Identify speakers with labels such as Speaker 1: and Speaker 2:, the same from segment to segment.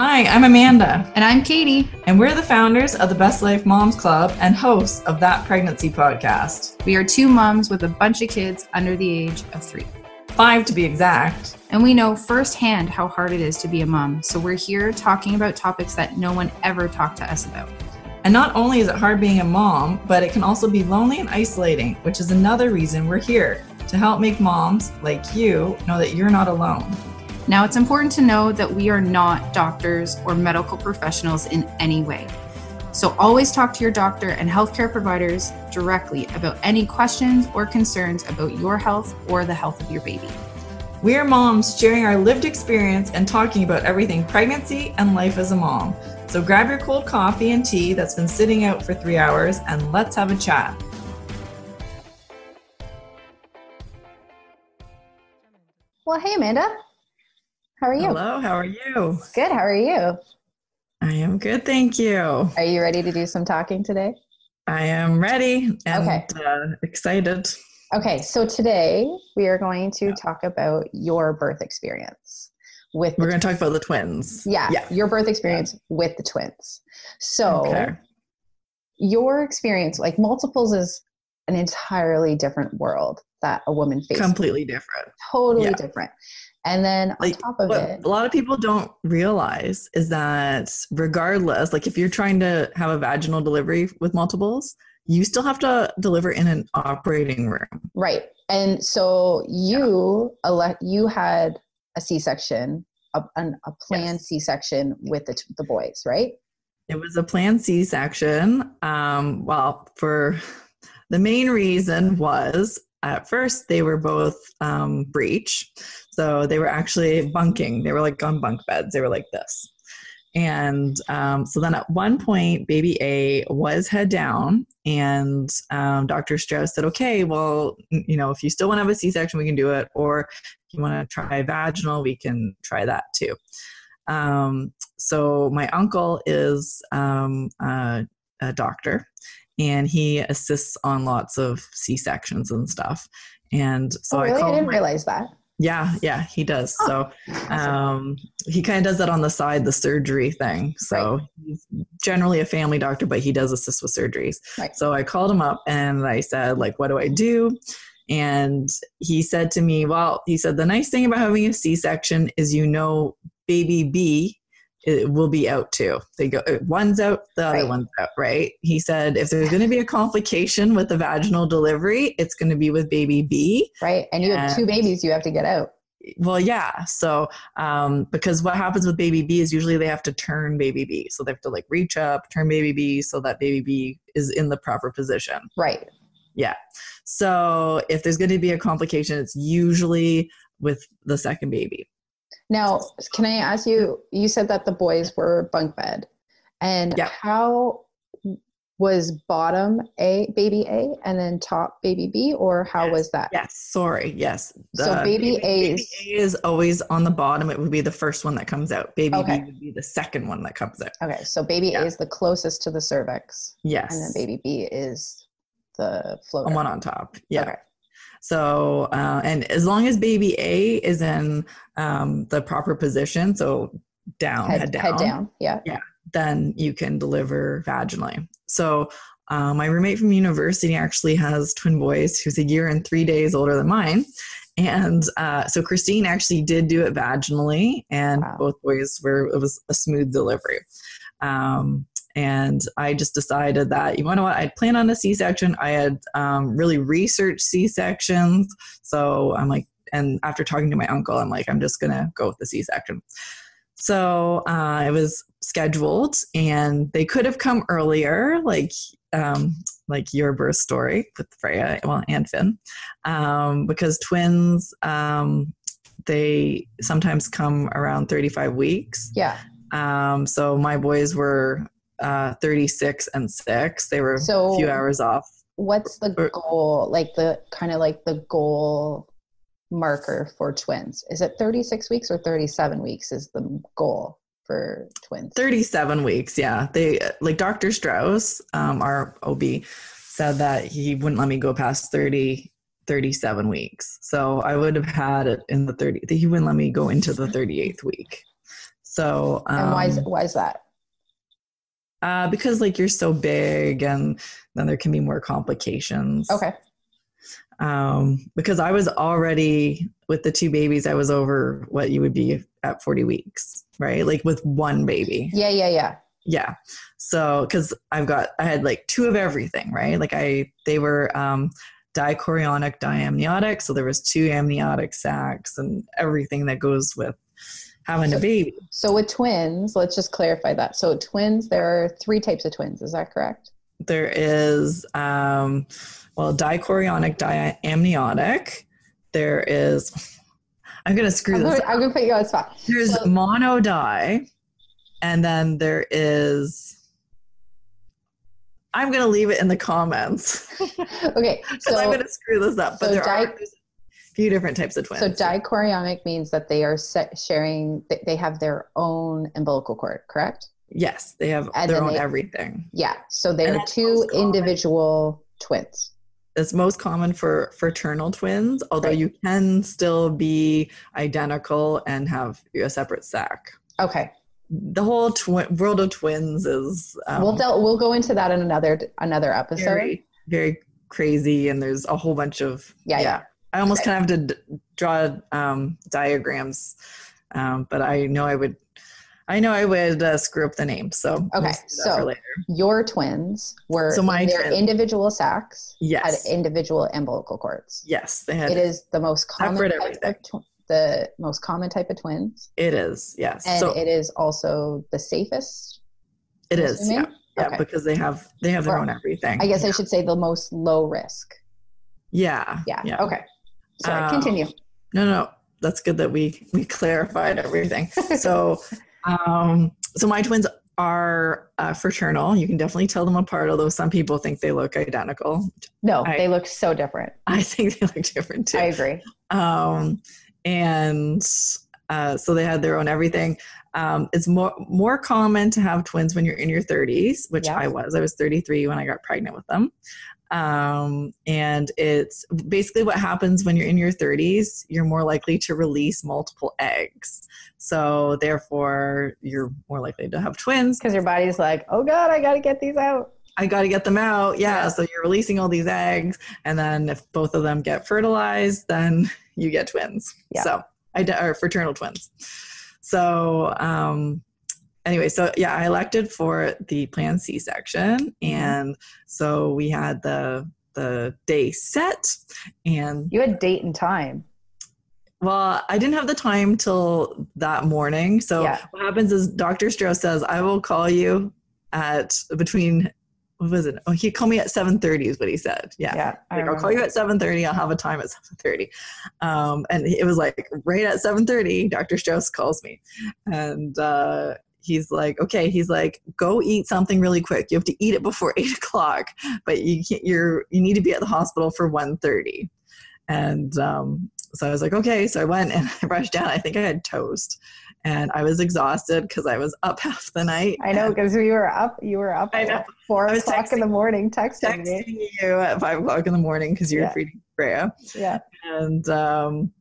Speaker 1: Hi, I'm Amanda,
Speaker 2: And I'm Katie.
Speaker 1: and we're the founders of the Best Life Moms Club and hosts of That Pregnancy Podcast.
Speaker 2: We are two moms with a bunch of kids under the age of three.
Speaker 1: Five to be exact.
Speaker 2: And we know firsthand how hard it is to be a mom. So we're here talking about topics that no one ever talked to us about.
Speaker 1: And not only is it hard being a mom, but it can also be lonely and isolating, which is another reason we're here to help make moms like you know that you're not alone.
Speaker 2: Now, it's important to know that we are not doctors or medical professionals in any way. So always talk to your doctor and healthcare providers directly about any questions or concerns about your health or the health of your baby.
Speaker 1: We're moms sharing our lived experience and talking about everything pregnancy and life as a mom. So grab your cold coffee and tea that's been sitting out for three hours and let's have a chat.
Speaker 3: Well, hey, Amanda. How are you?
Speaker 1: Hello, how are you?
Speaker 3: Good. How are you?
Speaker 1: I am good, thank you.
Speaker 3: Are you ready to do some talking today?
Speaker 1: I am ready and
Speaker 3: Okay.
Speaker 1: uh, excited.
Speaker 3: Okay, so today we are going to talk about your birth experience with
Speaker 1: We're going to talk about the twins.
Speaker 3: yeah,
Speaker 1: yeah.
Speaker 3: your birth experience with the twins. So
Speaker 1: Okay.
Speaker 3: your experience, like multiples, is an entirely different world that a woman faces.
Speaker 1: Completely different.
Speaker 3: totally
Speaker 1: yeah.
Speaker 3: different. And then on
Speaker 1: Like,
Speaker 3: top of it,
Speaker 1: a lot of people don't realize is that regardless, like if you're trying to have a vaginal delivery with multiples, you still have to deliver in an operating room.
Speaker 3: right? And so you elect you had a C-section, a, an, a planned
Speaker 1: Yes.
Speaker 3: C-section with the, the boys, right?
Speaker 1: It was a planned C-section. Um, well, for the main reason was at first they were both um, breech, so they were actually bunking. They were like on bunk beds. They were like this, and um, so then at one point, baby A was head down, and um, Dr. Strauss said, "Okay, well, you know, if you still want to have a C-section, we can do it, or if you want to try vaginal, we can try that too." Um, so my uncle is um, uh, a doctor, and he assists on lots of C sections and stuff. And so
Speaker 3: oh, really?
Speaker 1: I
Speaker 3: I, didn't
Speaker 1: my-
Speaker 3: realize that.
Speaker 1: Yeah, yeah, he does. So um, he kind of does that on the side, the surgery thing. So he's generally a family doctor, but he does assist with surgeries.
Speaker 3: Right.
Speaker 1: So I called him up and I said, like, what do I do? And he said to me, well, he said, the nice thing about having a C section is you know, baby B it will be out too. They go, uh, one's out, the other
Speaker 3: Right.
Speaker 1: one's out, right? He said, if there's going to be a complication with the vaginal delivery, it's going to be with baby B
Speaker 3: right? And you have two babies you have to get out.
Speaker 1: well yeah so um because what happens with baby b is usually they have to turn baby b so they have to like reach up turn baby b so that baby b is in the proper position
Speaker 3: Right.
Speaker 1: yeah so if there's going to be a complication it's usually with the second baby
Speaker 3: Now, can I ask you? You said that the boys were bunk bed, and
Speaker 1: Yeah.
Speaker 3: how was bottom A baby A and then top baby B, or how
Speaker 1: Yes.
Speaker 3: was that?
Speaker 1: yes sorry yes
Speaker 3: So
Speaker 1: The
Speaker 3: baby A
Speaker 1: baby
Speaker 3: is-
Speaker 1: A is always on the bottom it would be the first one that comes out baby
Speaker 3: Okay.
Speaker 1: b would be the second one that comes out
Speaker 3: Okay, so baby
Speaker 1: Yeah.
Speaker 3: A is the closest to the cervix,
Speaker 1: yes
Speaker 3: and then baby B is the floater.
Speaker 1: the one on top yeah
Speaker 3: Okay.
Speaker 1: So, uh, and as long as baby A is in um, the proper position, so down, head,
Speaker 3: Head,
Speaker 1: down,
Speaker 3: head down. Yeah.
Speaker 1: yeah, then you can deliver vaginally. So, uh, my roommate from university actually has twin boys who's a year and three days older than mine. And uh, so Christine actually did do it vaginally, and
Speaker 3: Wow.
Speaker 1: both boys were, it was a smooth delivery. Um, and I just decided that, you know what, I'd plan on a C section. I had um, really researched C sections. So I'm like, and after talking to my uncle, I'm like, I'm just going to go with the C section. So uh, it was scheduled, and they could have come earlier, like um, like your birth story with Freya, well, and Finn, um, because twins um, they sometimes come around 35 weeks.
Speaker 3: Yeah.
Speaker 1: Um, so my boys were uh, 36 and six. They were
Speaker 3: So-
Speaker 1: a few hours off.
Speaker 3: What's the goal? Like the kind of like the goal marker for twins? Is it 36 weeks or 37 weeks is the goal for twins?
Speaker 1: 37 weeks yeah they like dr strauss um, our ob said that he wouldn't let me go past 30 37 weeks so i would have had it in the 30 he wouldn't let me go into the 38th week So um,
Speaker 3: and why is why is that?
Speaker 1: Uh, because like you're so big, and then there can be more complications.
Speaker 3: Okay.
Speaker 1: Um, because I was already with the two babies, I was over what you would be at 40 weeks, right? Like with one baby.
Speaker 3: Yeah, yeah, yeah.
Speaker 1: Yeah. So, because I've got, I had like two of everything, right? Like I, they were um, dichorionic diamniotic. So there was two amniotic sacs and everything that goes with having a baby.
Speaker 3: So with twins, let's just clarify that. So twins, there are three types of twins. Is that correct?
Speaker 1: There is, um, well, dichorionic diamniotic. There is, I'm going to screw
Speaker 3: I'm
Speaker 1: this
Speaker 3: gonna, I'm gonna put you on the spot.
Speaker 1: There's
Speaker 3: So-
Speaker 1: mono di, and then there is. I'm gonna leave it in the comments
Speaker 3: Okay, so
Speaker 1: I'm gonna screw this up. But
Speaker 3: so
Speaker 1: there
Speaker 3: di-
Speaker 1: are few different types of twins.
Speaker 3: so dichorionic means that they are set sharing. they- have their own umbilical cord, correct?
Speaker 1: yes, they have
Speaker 3: And
Speaker 1: their own
Speaker 3: they-
Speaker 1: everything.
Speaker 3: Yeah. So they
Speaker 1: And
Speaker 3: are two individual twins.
Speaker 1: It's most common for fraternal twins, although
Speaker 3: Right.
Speaker 1: you can still be identical and have a separate sac.
Speaker 3: Okay,
Speaker 1: The whole twi- world of twins is um,
Speaker 3: we'll del- we'll go into that in another another episode.
Speaker 1: very very crazy and there's a whole bunch of
Speaker 3: Yeah, yeah.
Speaker 1: I almost kind of have to d- draw um, diagrams um, but i know i would i know i would uh, screw up the name so
Speaker 3: Okay, so-
Speaker 1: later.
Speaker 3: Your twins were
Speaker 1: So my
Speaker 3: in their
Speaker 1: twins-
Speaker 3: individual sacs had
Speaker 1: yes
Speaker 3: individual umbilical cords.
Speaker 1: yes they had
Speaker 3: It is the most common type
Speaker 1: everything.
Speaker 3: of tw- the most common type of twins,
Speaker 1: it is yes
Speaker 3: and
Speaker 1: so
Speaker 3: it is also the safest.
Speaker 1: It is
Speaker 3: assuming?
Speaker 1: yeah yeah
Speaker 3: Okay.
Speaker 1: because they have they have their
Speaker 3: Or-
Speaker 1: own everything
Speaker 3: I guess I should say the most low risk.
Speaker 1: yeah
Speaker 3: Yeah.
Speaker 1: yeah
Speaker 3: Okay. Sorry.
Speaker 1: Um,
Speaker 3: continue.
Speaker 1: no no that's good that we we clarified everything so um so my twins are uh, fraternal you can definitely tell them apart although some people think they look identical
Speaker 3: No,
Speaker 1: I-
Speaker 3: they look so different.
Speaker 1: i think they look different too
Speaker 3: I agree.
Speaker 1: um and uh, so they had their own everything um, it's more more common to have twins when you're in your 30s which
Speaker 3: Yes.
Speaker 1: i was i was 33 when i got pregnant with them um, and it's basically what happens when you're in your 30s you're more likely to release multiple eggs so therefore you're more likely to have twins
Speaker 3: Because your body's like, oh God, I got to get these out.
Speaker 1: I got to get them out. Yeah.
Speaker 3: Yeah.
Speaker 1: So you're releasing all these eggs. And then if both of them get fertilized, then you get twins.
Speaker 3: Yeah.
Speaker 1: So I or fraternal twins. So, um, anyway, so yeah, I elected for the planned C section. And so we had the, the day set and
Speaker 3: You had date and time.
Speaker 1: well, I didn't have the time till that morning. So
Speaker 3: Yeah.
Speaker 1: what happens is Dr. Strauss says, I will call you at between what was it? Oh, he called me at 7:30 is what he said. Yeah.
Speaker 3: Yeah.
Speaker 1: Like, I'll call you at 7:30. I'll have a time at 7:30. Um, and it was like right at 7:30, Dr. Strauss calls me. And uh he's like, okay, he's like, go eat something really quick. You have to eat it before eight o'clock, but you can't you're you need to be at the hospital for 1:30. And um so I was like, okay. So I went and I rushed down. I think I had toast. And I was exhausted because I was up half the night.
Speaker 3: I know because we were up. You were up
Speaker 1: I
Speaker 3: at
Speaker 1: know.
Speaker 3: four o'clock in the morning, texting, me.
Speaker 1: You at five o'clock in the morning because you were
Speaker 3: Yeah.
Speaker 1: feeding Freya.
Speaker 3: Yeah.
Speaker 1: And um,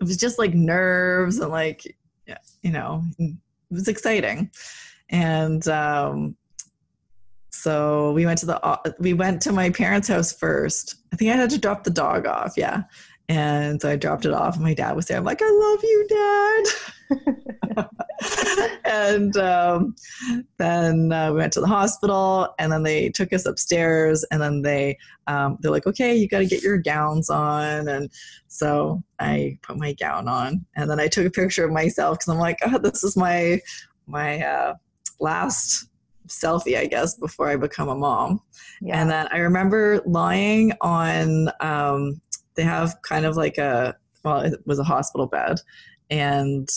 Speaker 1: it was just like nerves and like, yeah, you know, it was exciting. And um, so we went to the uh, we went to my parents' house first. I think I had to drop the dog off. Yeah. And so I dropped it off, and my dad was there. I'm like, I love you, Dad. and um, then uh, we went to the hospital, and then they took us upstairs, and then they um, they're like, okay, you got to get your gowns on, and so I put my gown on, and then I took a picture of myself because I'm like, oh, this is my my uh, last selfie, I guess, before I become a mom.
Speaker 3: Yeah.
Speaker 1: And then I remember lying on, um, they have kind of like a, well, it was a hospital bed. And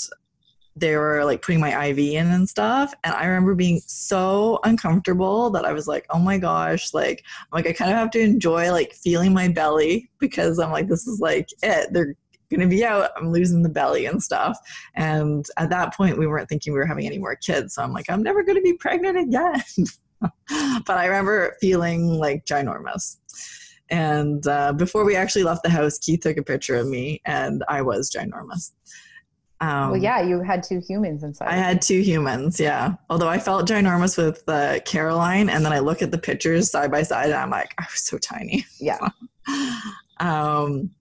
Speaker 1: they were like putting my IV in and stuff. And I remember being so uncomfortable that I was like, oh my gosh, like, I'm like, I kind of have to enjoy like feeling my belly because I'm like, this is like it. They're going to be out. I'm losing the belly and stuff. And at that point, we weren't thinking we were having any more kids. So I'm like, I'm never going to be pregnant again. but I remember feeling like ginormous. And uh, before we actually left the house, Keith took a picture of me, and I was ginormous. Um,
Speaker 3: well, yeah, you had two humans inside.
Speaker 1: I had two humans, yeah. Although I felt ginormous with uh, Caroline, and then I look at the pictures side by side, and I'm like, I was so tiny.
Speaker 3: Yeah.
Speaker 1: um,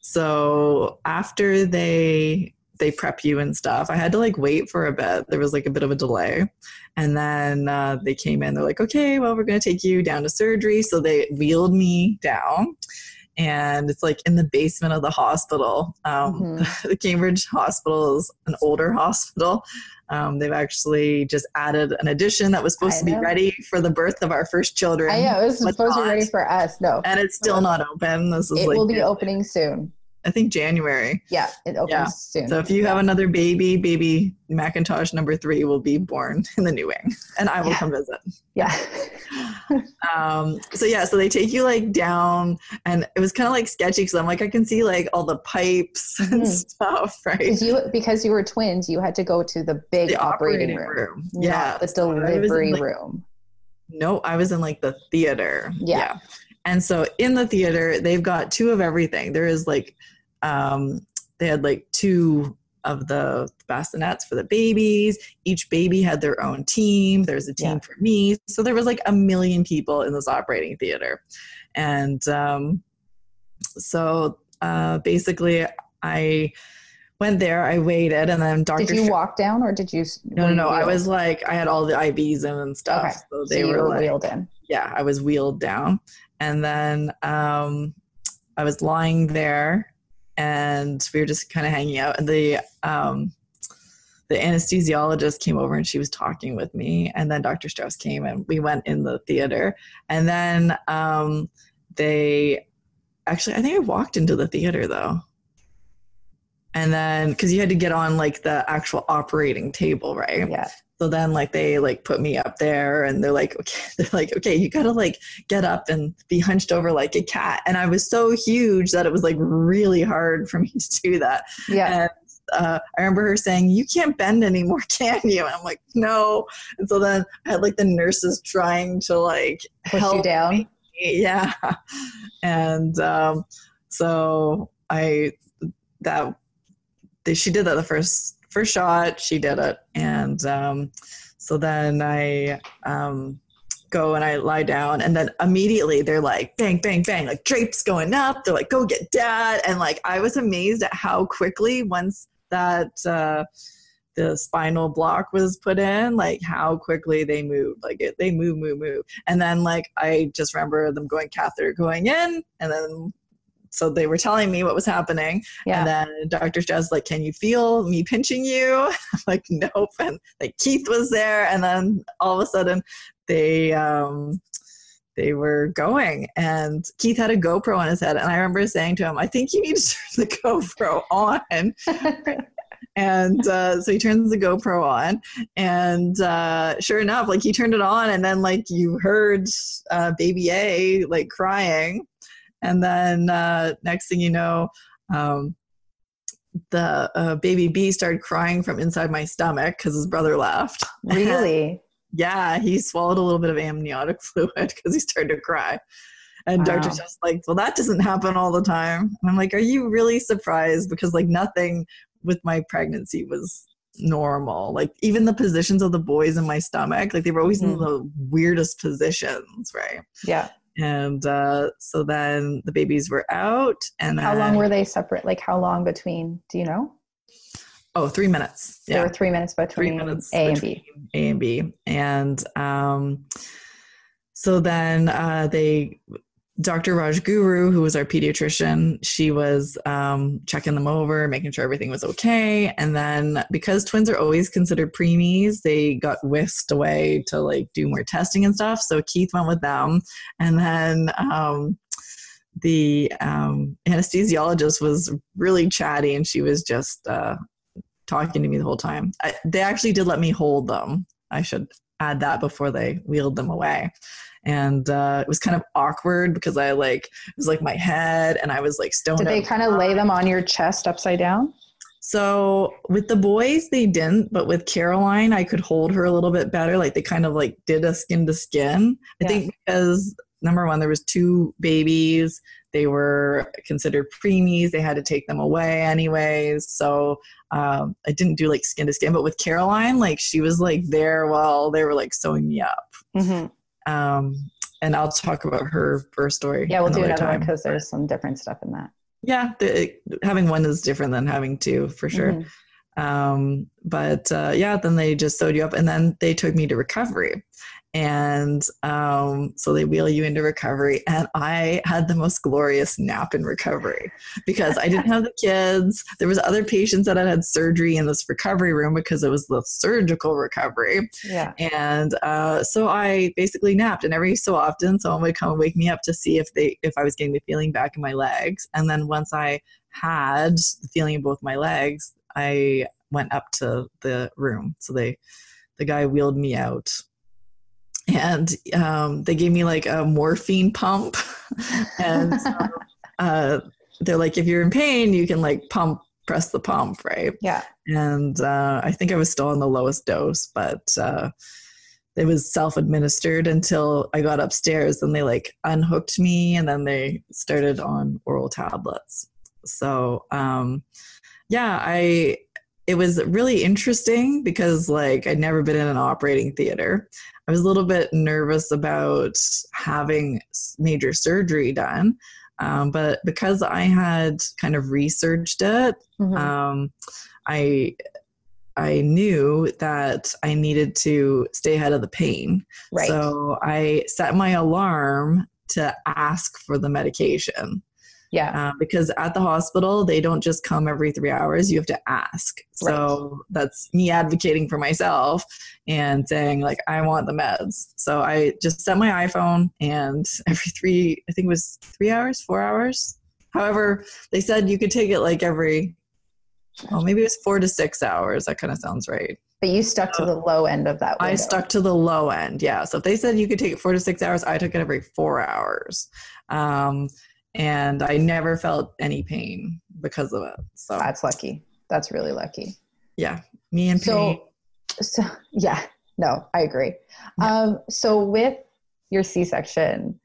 Speaker 1: so after they they prep you and stuff, I had to like wait for a bit. There was like a bit of a delay, and then uh, they came in. They're like, okay, well, we're gonna take you down to surgery. So they wheeled me down, and it's like in the basement of the hospital. Um,
Speaker 3: Mhm.
Speaker 1: the Cambridge Hospital is an older hospital. Um, they've actually just added an addition that was supposed
Speaker 3: I
Speaker 1: to be
Speaker 3: know.
Speaker 1: ready for the birth of our first children,
Speaker 3: I know it was supposed to be ready for us. No,
Speaker 1: and it's still not open. This is
Speaker 3: it
Speaker 1: like
Speaker 3: will be opening soon.
Speaker 1: I think January.
Speaker 3: Yeah, it opens
Speaker 1: Yeah.
Speaker 3: soon.
Speaker 1: So if you have another baby, baby Macintosh number three will be born in the new wing, and I will
Speaker 3: Yeah.
Speaker 1: come visit.
Speaker 3: yeah,
Speaker 1: um so yeah so they take you like down and it was kind of like sketchy because i'm like i can see like all the pipes and
Speaker 3: Mhm.
Speaker 1: stuff right
Speaker 3: because you because you were twins, you had to go to the big
Speaker 1: the
Speaker 3: operating, room, not
Speaker 1: yeah
Speaker 3: the
Speaker 1: was in,
Speaker 3: delivery
Speaker 1: like-
Speaker 3: room.
Speaker 1: no i was in like the theater
Speaker 3: Yeah.
Speaker 1: and so in the theater they've got two of everything there is like um they had like two of the bassinets for the babies each baby had their own team there's a team
Speaker 3: Yeah.
Speaker 1: for me so there was like a million people in this operating theater and um so uh basically i went there i waited and then dr
Speaker 3: Did you
Speaker 1: Sh-
Speaker 3: walk down or did you?
Speaker 1: no no no i was like i had all the ivs in and stuff
Speaker 3: Okay.
Speaker 1: so
Speaker 3: So
Speaker 1: they
Speaker 3: you
Speaker 1: were
Speaker 3: were
Speaker 1: like
Speaker 3: wheeled in.
Speaker 1: yeah, I was wheeled down. And then um, I was lying there and we were just kind of hanging out. And the, um, the anesthesiologist came over and she was talking with me. And then Dr. Strauss came and we went in the theater. And then um, they actually, I think I walked into the theater though. And then, because you had to get on like the actual operating table, right?
Speaker 3: Yeah.
Speaker 1: So then like they like put me up there and they're like, okay, they're like, okay, you gotta like get up and be hunched over like a cat. And I was so huge that it was like really hard for me to do that.
Speaker 3: Yeah.
Speaker 1: And uh, I remember her saying, You can't bend anymore, can you? And I'm like, No. And so then I had like the nurses trying to like
Speaker 3: Push
Speaker 1: help
Speaker 3: you down.
Speaker 1: me. Yeah. And um, so I, that, they, she did that the first first shot she did it. And um, so then i um, go and i lie down and then immediately they're like bang bang bang like drapes going up. They're like go get dad. And like i was amazed at how quickly once that uh, the spinal block was put in like how quickly they moved. Like it, they move move move. And then like i just remember them going catheter going in and then so they were telling me what was happening
Speaker 3: Yeah.
Speaker 1: and then Dr. Strauss like, "Can you feel me pinching you?" I'm like, "Nope." And like Keith was there, and then all of a sudden, they um, they were going, and Keith had a GoPro on his head, and I remember saying to him, "I think you need to turn the GoPro on." And uh, so he turns the GoPro on, and uh, sure enough, like he turned it on, and then like you heard uh, Baby A like crying, and then uh, next thing you know, um, the uh, baby B started crying from inside my stomach because his brother left.
Speaker 3: really?
Speaker 1: Yeah, he swallowed a little bit of amniotic fluid because he started to cry. And
Speaker 3: Wow.
Speaker 1: Dr. just like, well, that doesn't happen all the time. And I'm like, are you really surprised? Because like nothing with my pregnancy was normal. Like even the positions of the boys in my stomach, like they were always in
Speaker 3: Mhm.
Speaker 1: the weirdest positions, right?
Speaker 3: Yeah.
Speaker 1: And uh, so then the babies were out, and
Speaker 3: How
Speaker 1: then-
Speaker 3: long were they separate? Like how long between? Do you know?
Speaker 1: Oh, three minutes.
Speaker 3: There
Speaker 1: Yeah,
Speaker 3: were three minutes
Speaker 1: three
Speaker 3: between
Speaker 1: minutes
Speaker 3: A and B.
Speaker 1: A and B, and um, so then uh, they, Dr. Rajguru, who was our pediatrician, she was um, checking them over, making sure everything was okay, and then because twins are always considered preemies, they got whisked away to like do more testing and stuff. So Keith went with them, and then. Um, the um, anesthesiologist was really chatty and she was just uh, talking to me the whole time. I, they actually did let me hold them. I should add that before they wheeled them away. And uh, it was kind of awkward because I like it was like my head and I was like stoned.
Speaker 3: Did they kind of lay them on your chest upside down?
Speaker 1: So with the boys, they didn't, but with Caroline, I could hold her a little bit better. Like they kind of like did a skin to skin. I
Speaker 3: Yeah.
Speaker 1: think because number one, there was two babies. they were considered preemies. They had to take them away anyways. So um, I didn't do like skin to skin, but with Caroline, like she was like there while they were like sewing me up.
Speaker 3: Mm-hmm.
Speaker 1: Um, and I'll talk about her birth story.
Speaker 3: Yeah, we'll do
Speaker 1: another
Speaker 3: another one because there's some different stuff in that.
Speaker 1: Yeah, the, having one is different than having two for sure.
Speaker 3: Mhm.
Speaker 1: Um, but uh, yeah, then they just sewed you up, and then they took me to recovery. And um, so they wheel you into recovery, and I had the most glorious nap in recovery because I didn't have the kids. There was other patients that had had surgery in this recovery room because it was the surgical recovery,
Speaker 3: Yeah.
Speaker 1: and uh, so I basically napped. And every so often, someone would come and wake me up to see if they if I was getting the feeling back in my legs. And then once I had the feeling in both my legs, I went up to the room. So they, the guy wheeled me out, and um, they gave me like a morphine pump, and so, uh, they're like, if you're in pain, you can like pump, press the pump, right?
Speaker 3: Yeah.
Speaker 1: and uh, I think I was still on the lowest dose, but uh, it was self-administered until I got upstairs. and they like unhooked me, and then they started on oral tablets. So um, yeah, I it was really interesting because like I'd never been in an operating theater. I was a little bit nervous about having major surgery done. Um, but because I had kind of researched it,
Speaker 3: Mhm.
Speaker 1: um, I I knew that I needed to stay ahead of the pain.
Speaker 3: right.
Speaker 1: So I set my alarm to ask for the medication
Speaker 3: yeah.
Speaker 1: uh, because at the hospital they don't just come every three hours. You have to ask. So that's me advocating for myself and saying like I want the meds. So I just set my iPhone and every three I think it was three hours, four hours. However, they said you could take it like every. Oh, maybe it was four to six hours. That kind of sounds right.
Speaker 3: But you stuck to the low end of that.
Speaker 1: I stuck to the low end. Yeah. So if they said you could take it four to six hours, I took it every four hours. Um, and I never felt any pain because of it. So
Speaker 3: That's lucky. That's really lucky.
Speaker 1: yeah, me and pain.
Speaker 3: So, so yeah, no, I agree.
Speaker 1: Yeah.
Speaker 3: Um, so with your C-section,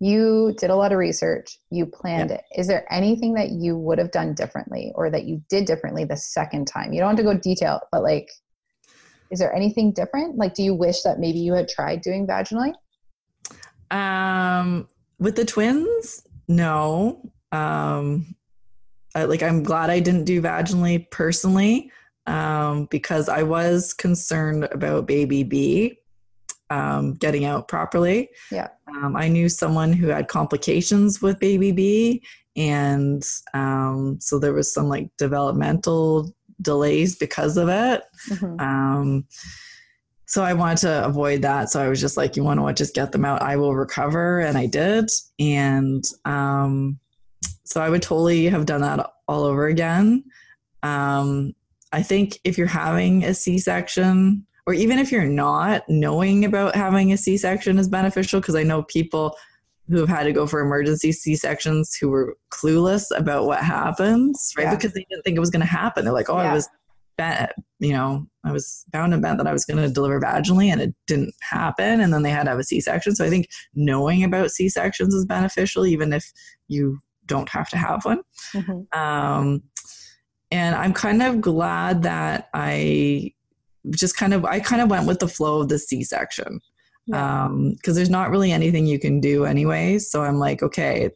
Speaker 3: you did a lot of research. You planned it. Is there anything that you would have done differently, or that you did differently the second time? You don't have to go detail, but like, is there anything different? Like, do you wish that maybe you had tried doing vaginally?
Speaker 1: Um, with the twins, no. Um, I, like I'm glad I didn't do vaginally personally, um, because I was concerned about baby B um, getting out properly.
Speaker 3: Yeah.
Speaker 1: Um, I knew someone who had complications with baby B, and um, so there was some like developmental delays because of it.
Speaker 3: Mhm.
Speaker 1: Um, so I wanted to avoid that. So I was just like, you want to what? Just get them out. I will recover. And I did. And um, so I would totally have done that all over again. Um, I think if you're having a C section, or even if you're not, knowing about having a C section is beneficial because I know people who have had to go for emergency C sections who were clueless about what happens, right?
Speaker 3: Yeah.
Speaker 1: Because they didn't think it was going to happen. They're like, oh,
Speaker 3: Yeah.
Speaker 1: I was bet, you know, I was bound and bent that I was going to deliver vaginally and it didn't happen. And then they had to have a C section. So I think knowing about C sections is beneficial, even if you don't have to have one.
Speaker 3: Mhm.
Speaker 1: Um, and I'm kind of glad that I just kind of, I kind of went with the flow of the C section
Speaker 3: Yeah.
Speaker 1: because there's not really anything you can do anyway. So I'm like, okay,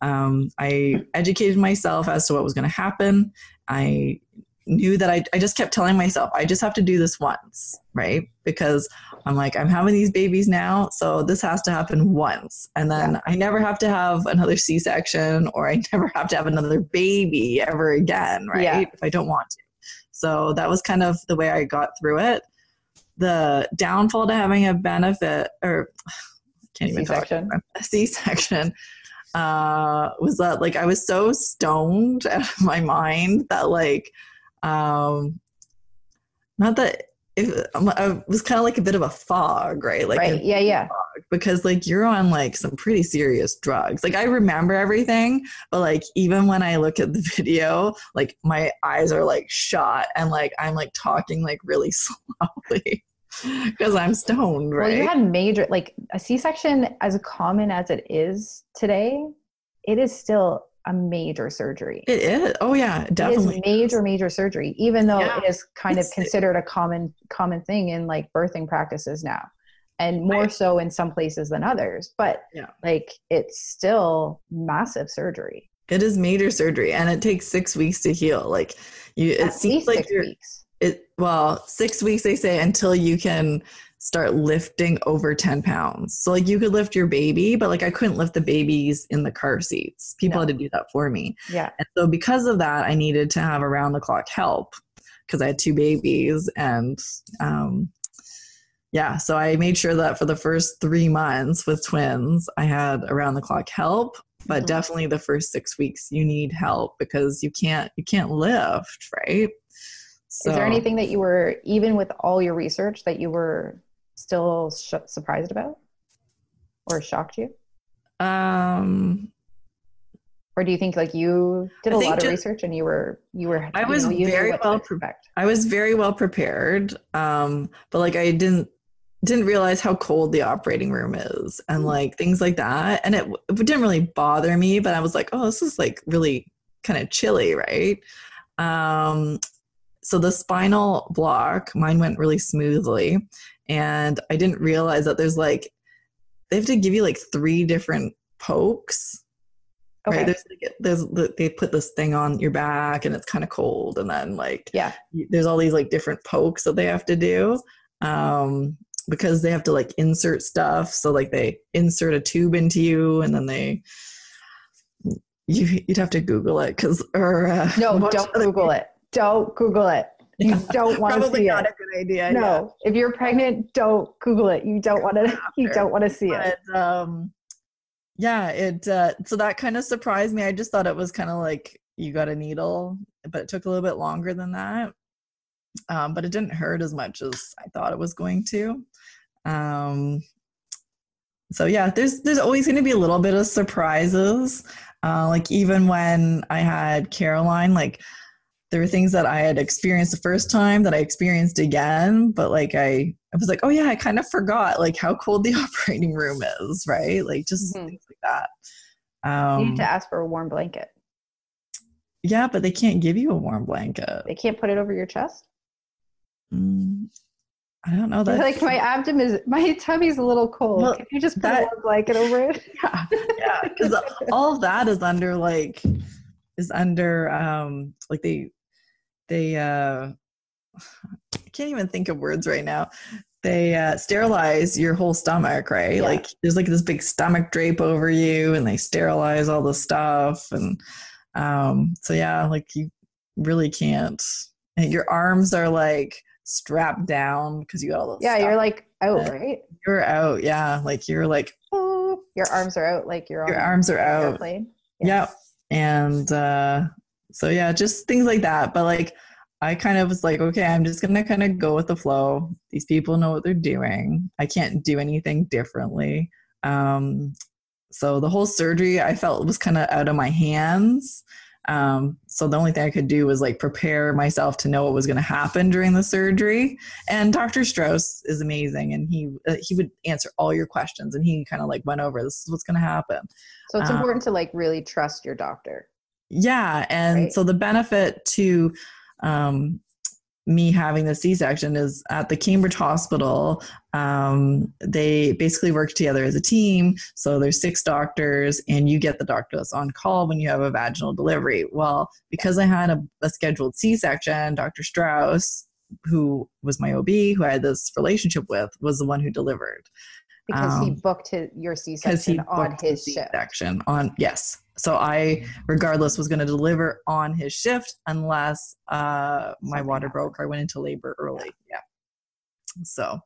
Speaker 1: um, I educated myself as to what was going to happen. I knew that I, I just kept telling myself, I just have to do this once, right? Because I'm like, I'm having these babies now, so this has to happen once. And then I never have to have another C section or I never have to have another baby ever again, right?
Speaker 3: Yeah.
Speaker 1: If I don't want to. So that was kind of the way I got through it. The downfall to having a benefit, or can't even
Speaker 3: C-section.
Speaker 1: talk, a C-section, uh, was that like I was so stoned out of my mind that like, um, not that it, I was kind of like a bit of a fog, right? Like
Speaker 3: right. Yeah. Yeah.
Speaker 1: because like you're on like some pretty serious drugs. Like I remember everything, but like even when I look at the video, like my eyes are like shot and like I'm like talking like really slowly because I'm stoned, right?
Speaker 3: Well, you had major, like a C section, as common as it is today, it is still a major surgery.
Speaker 1: It is. Oh yeah, definitely.
Speaker 3: It is major, major surgery, even though
Speaker 1: Yeah.
Speaker 3: it is kind of considered a common common thing in like birthing practices now. And more
Speaker 1: Right.
Speaker 3: so in some places than others. But
Speaker 1: Yeah.
Speaker 3: like it's still massive surgery.
Speaker 1: It is major surgery, and it takes six weeks to heal. Like you, it
Speaker 3: At
Speaker 1: seems like you're
Speaker 3: weeks.
Speaker 1: it. Well, six weeks they say until you can start lifting over ten pounds. So like you could lift your baby, but like I couldn't lift the babies in the car seats. People had to do that for me,
Speaker 3: Yeah.
Speaker 1: and so because of that, I needed to have around the clock help because I had two babies, and um, yeah, so I made sure that for the first three months with twins, I had around the clock help. But
Speaker 3: Mhm.
Speaker 1: definitely the first six weeks, you need help because you can't you can't lift, right? So,
Speaker 3: Is there anything that you were, even with all your research, that you were still sh- surprised about or shocked you?
Speaker 1: Um,
Speaker 3: Or do you think like you did
Speaker 1: I
Speaker 3: a lot of
Speaker 1: ju-
Speaker 3: research and you were, you were,
Speaker 1: I
Speaker 3: you
Speaker 1: was
Speaker 3: know,
Speaker 1: very well pre-
Speaker 3: expect?
Speaker 1: I was very well prepared, um, but like I didn't didn't realize how cold the operating room is and like things like that. And it, it didn't really bother me, but I was like, oh, this is like really kind of chilly, right? Um, so the spinal block, mine went really smoothly, and I didn't realize that there's like they have to give you like three different pokes
Speaker 3: Okay.
Speaker 1: right there's like there's they put this thing on your back and it's kind of cold and then like
Speaker 3: Yeah.
Speaker 1: there's all these like different pokes that they have to do um because they have to like insert stuff so like they insert a tube into you and then they you you'd have to google it because or uh,
Speaker 3: No, don't Google it. Don't Google it. You don't want to see it.
Speaker 1: probably not a good idea
Speaker 3: No, if you're pregnant, don't Google it. You don't want to. You don't want to see it.
Speaker 1: um yeah it uh so that kind of surprised me i just thought it was kind of like you got a needle but it took a little bit longer than that um but it didn't hurt as much as i thought it was going to um so yeah there's there's always going to be a little bit of surprises uh like even when i had caroline like there were things that I had experienced the first time that I experienced again, but like I, I was like, oh yeah, I kind of forgot like how cold the operating room is, right? Like just
Speaker 3: Mhm.
Speaker 1: things like that.
Speaker 3: You
Speaker 1: Um,
Speaker 3: need to ask for a warm blanket.
Speaker 1: yeah, but they can't give you a warm blanket.
Speaker 3: They can't put it over your chest.
Speaker 1: Mm, I don't know that.
Speaker 3: like my abdomen is my tummy's a little cold.
Speaker 1: Well,
Speaker 3: Can you just put
Speaker 1: that-
Speaker 3: a warm blanket over it?
Speaker 1: yeah, yeah, because all of that is under like is under um like they they uh I can't even think of words right now. They uh, sterilize your whole stomach, right?
Speaker 3: Yeah.
Speaker 1: Like there's like this big stomach drape over you, and they sterilize all the stuff, and um, so yeah, like you really can't. And your arms are like strapped down because you got all those.
Speaker 3: Yeah, you're like out, right?
Speaker 1: you're out. Yeah, like you're like oh,
Speaker 3: Your arms are out, like you're on
Speaker 1: your arms are out.
Speaker 3: airplane.
Speaker 1: Yep. And uh, so, yeah, just things like that. But like, I kind of was like, okay, I'm just going to kind of go with the flow. These people know what they're doing. I can't do anything differently. Um, so the whole surgery I felt was kind of out of my hands. Um, so the only thing I could do was like prepare myself to know what was going to happen during the surgery. And Dr. Strauss is amazing, and he uh, he would answer all your questions, and he kind of like went over this is what's going to happen.
Speaker 3: So it's
Speaker 1: Uh,
Speaker 3: important to like really trust your doctor.
Speaker 1: Yeah, and
Speaker 3: Right.
Speaker 1: so the benefit to um, me having the C-section is at the Cambridge Hospital. Um, they basically work together as a team. So there's six doctors, and you get the doctor that's on call when you have a vaginal delivery. Well, because I had a, a scheduled C-section, Dr. Strauss, who was my OB, who I had this relationship with, was the one who delivered
Speaker 3: Because he
Speaker 1: um,
Speaker 3: booked his, your C-section on his shift.
Speaker 1: C-section on yes. So I, regardless, was going to deliver on his shift unless uh, my water broke or I went into labor early. Yeah. So,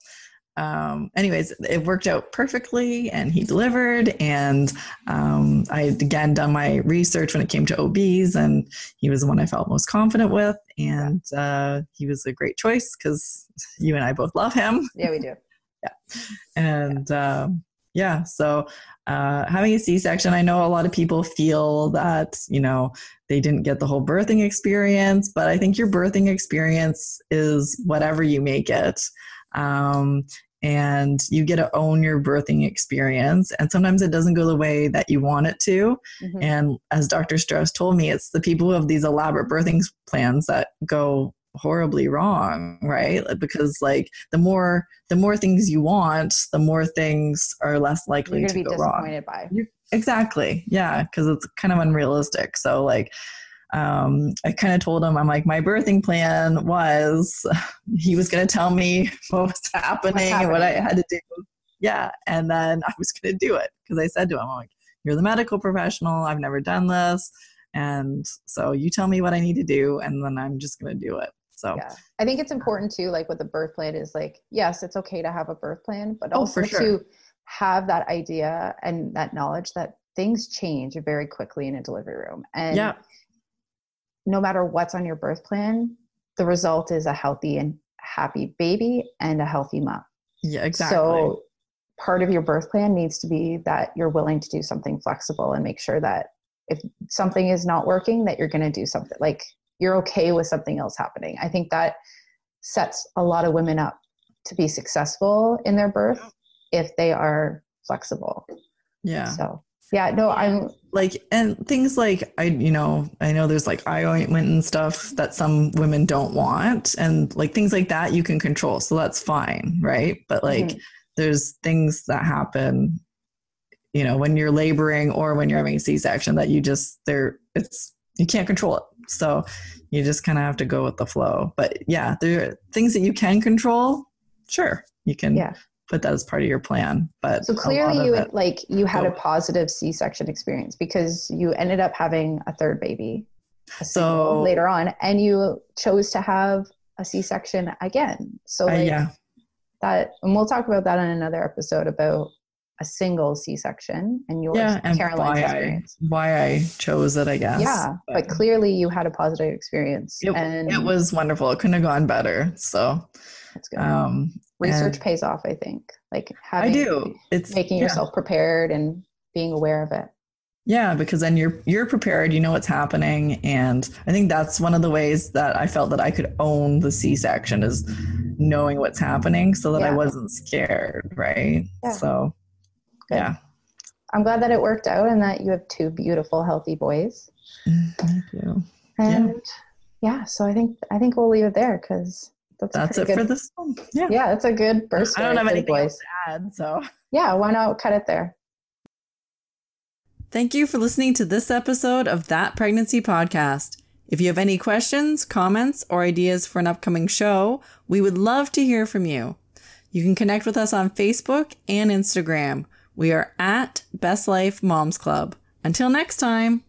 Speaker 1: um, anyways, it worked out perfectly, and he delivered. And um, I had again done my research when it came to OBs, and he was the one I felt most confident with, and uh, he was a great choice because you and I both love him
Speaker 3: Yeah, we do.
Speaker 1: Yeah, and um, yeah so uh, having a c-section i know a lot of people feel that you know they didn't get the whole birthing experience but i think your birthing experience is whatever you make it um, and you get to own your birthing experience. And sometimes it doesn't go the way that you want it to.
Speaker 3: Mhm.
Speaker 1: And as Dr. Strauss told me, it's the people who have these elaborate birthing plans that go horribly wrong, right? Because like the more the more things you want, the more things are less likely to
Speaker 3: be
Speaker 1: go wrong.
Speaker 3: by.
Speaker 1: Exactly. Yeah, because it's kind of unrealistic. So like um, I kind of told him, I'm like, my birthing plan was he was going to tell me what was happening and what I had to do. Yeah. And then I was going to do it because I said to him, I'm like, you're the medical professional. I've never done this. And so you tell me what I need to do, and then I'm just going to do it. So,
Speaker 3: Yeah. I think it's important too, like with the birth plan is like, yes, it's okay to have a birth plan, but
Speaker 1: Oh,
Speaker 3: also
Speaker 1: sure.
Speaker 3: to have that idea and that knowledge that things change very quickly in a delivery room. And
Speaker 1: yeah.
Speaker 3: no matter what's on your birth plan, the result is a healthy and happy baby and a healthy mom.
Speaker 1: Yeah, exactly.
Speaker 3: So part of your birth plan needs to be that you're willing to do something flexible and make sure that if something is not working, that you're going to do something like you're okay with something else happening. I think that sets a lot of women up to be successful in their birth if they are flexible.
Speaker 1: yeah.
Speaker 3: So yeah, no, I'm
Speaker 1: like and things like i you know i know there's like eye ointment and stuff that some women don't want and like things like that you can control so that's fine right but like
Speaker 3: Mhm.
Speaker 1: there's things that happen you know when you're laboring or when you're having a c-section that you just there it's you can't control it so you just kind of have to go with the flow but yeah there are things that you can control sure you can
Speaker 3: Yeah.
Speaker 1: put that as part of your plan but
Speaker 3: so clearly you
Speaker 1: it-
Speaker 3: like you had a
Speaker 1: Oh.
Speaker 3: positive C-section experience because you ended up having a third baby a
Speaker 1: So-
Speaker 3: later on and you chose to have a C-section again. So
Speaker 1: uh, yeah
Speaker 3: that and we'll talk about that on another episode about a single C-section and your
Speaker 1: yeah and
Speaker 3: Caroline's
Speaker 1: why I,
Speaker 3: experience.
Speaker 1: why I chose it I guess
Speaker 3: yeah, but clearly you had a positive experience
Speaker 1: it,
Speaker 3: and
Speaker 1: it was wonderful it couldn't have gone better so
Speaker 3: that's good.
Speaker 1: um
Speaker 3: Research pays off, I think. Like having, I
Speaker 1: do it's
Speaker 3: making
Speaker 1: yeah.
Speaker 3: yourself prepared and being aware of it.
Speaker 1: Yeah, because then you're you're prepared, you know what's happening, and I think that's one of the ways that I felt that I could own the C-section is knowing what's happening, so that I wasn't scared, right?
Speaker 3: Yeah.
Speaker 1: So,
Speaker 3: Good.
Speaker 1: yeah.
Speaker 3: I'm glad that it worked out and that you have two beautiful, healthy boys.
Speaker 1: Mm, thank you.
Speaker 3: And yeah, so I think I think we'll leave it there because that's a
Speaker 1: That's it
Speaker 3: pretty
Speaker 1: for
Speaker 3: good,
Speaker 1: this one. Yeah.
Speaker 3: Yeah, that's a good birth
Speaker 1: I don't have
Speaker 3: for the
Speaker 1: anything else
Speaker 3: boys.
Speaker 1: to add, so.
Speaker 3: Yeah, why not cut it there?
Speaker 1: Thank you for listening to this episode of That Pregnancy Podcast. If you have any questions, comments, or ideas for an upcoming show, we would love to hear from you. You can connect with us on Facebook and Instagram. We are at Best Life Moms Club. Until next time.